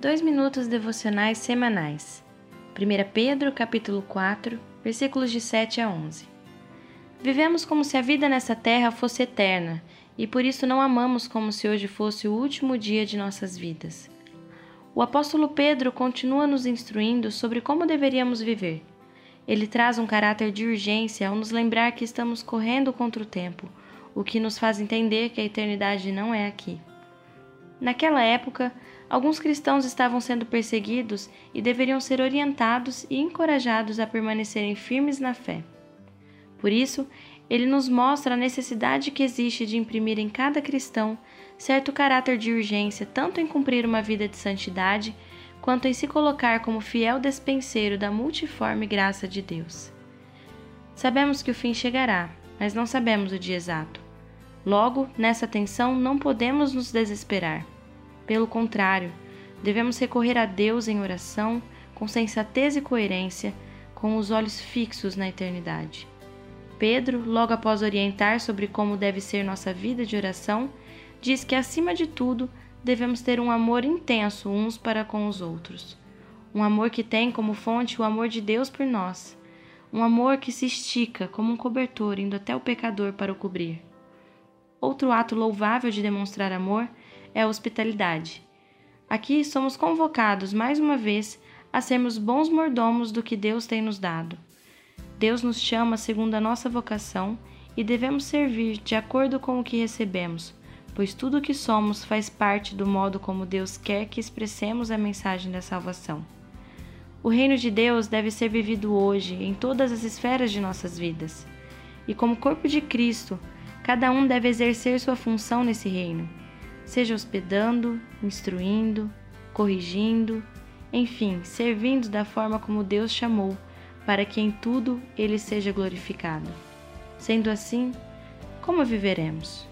Dois minutos devocionais semanais. 1 Pedro, capítulo 4, versículos de 7 a 11. Vivemos como se a vida nessa terra fosse eterna, e por isso não amamos como se hoje fosse o último dia de nossas vidas. O apóstolo Pedro continua nos instruindo sobre como deveríamos viver. Ele traz um caráter de urgência ao nos lembrar que estamos correndo contra o tempo, o que nos faz entender que a eternidade não é aqui. Naquela época, alguns cristãos estavam sendo perseguidos e deveriam ser orientados e encorajados a permanecerem firmes na fé. Por isso, ele nos mostra a necessidade que existe de imprimir em cada cristão certo caráter de urgência, tanto em cumprir uma vida de santidade, quanto em se colocar como fiel despenseiro da multiforme graça de Deus. Sabemos que o fim chegará, mas não sabemos o dia exato. Logo, nessa tensão, não podemos nos desesperar. Pelo contrário, devemos recorrer a Deus em oração, com sensatez e coerência, com os olhos fixos na eternidade. Pedro, logo após orientar sobre como deve ser nossa vida de oração, diz que, acima de tudo, devemos ter um amor intenso uns para com os outros. Um amor que tem como fonte o amor de Deus por nós. Um amor que se estica como um cobertor indo até o pecador para o cobrir. Outro ato louvável de demonstrar amor é a hospitalidade. Aqui somos convocados mais uma vez a sermos bons mordomos do que Deus tem nos dado. Deus nos chama segundo a nossa vocação e devemos servir de acordo com o que recebemos, pois tudo o que somos faz parte do modo como Deus quer que expressemos a mensagem da salvação. O reino de Deus deve ser vivido hoje em todas as esferas de nossas vidas. E como corpo de Cristo, cada um deve exercer sua função nesse reino seja hospedando, instruindo, corrigindo, enfim, servindo da forma como Deus chamou, para que em tudo ele seja glorificado. Sendo assim, como viveremos?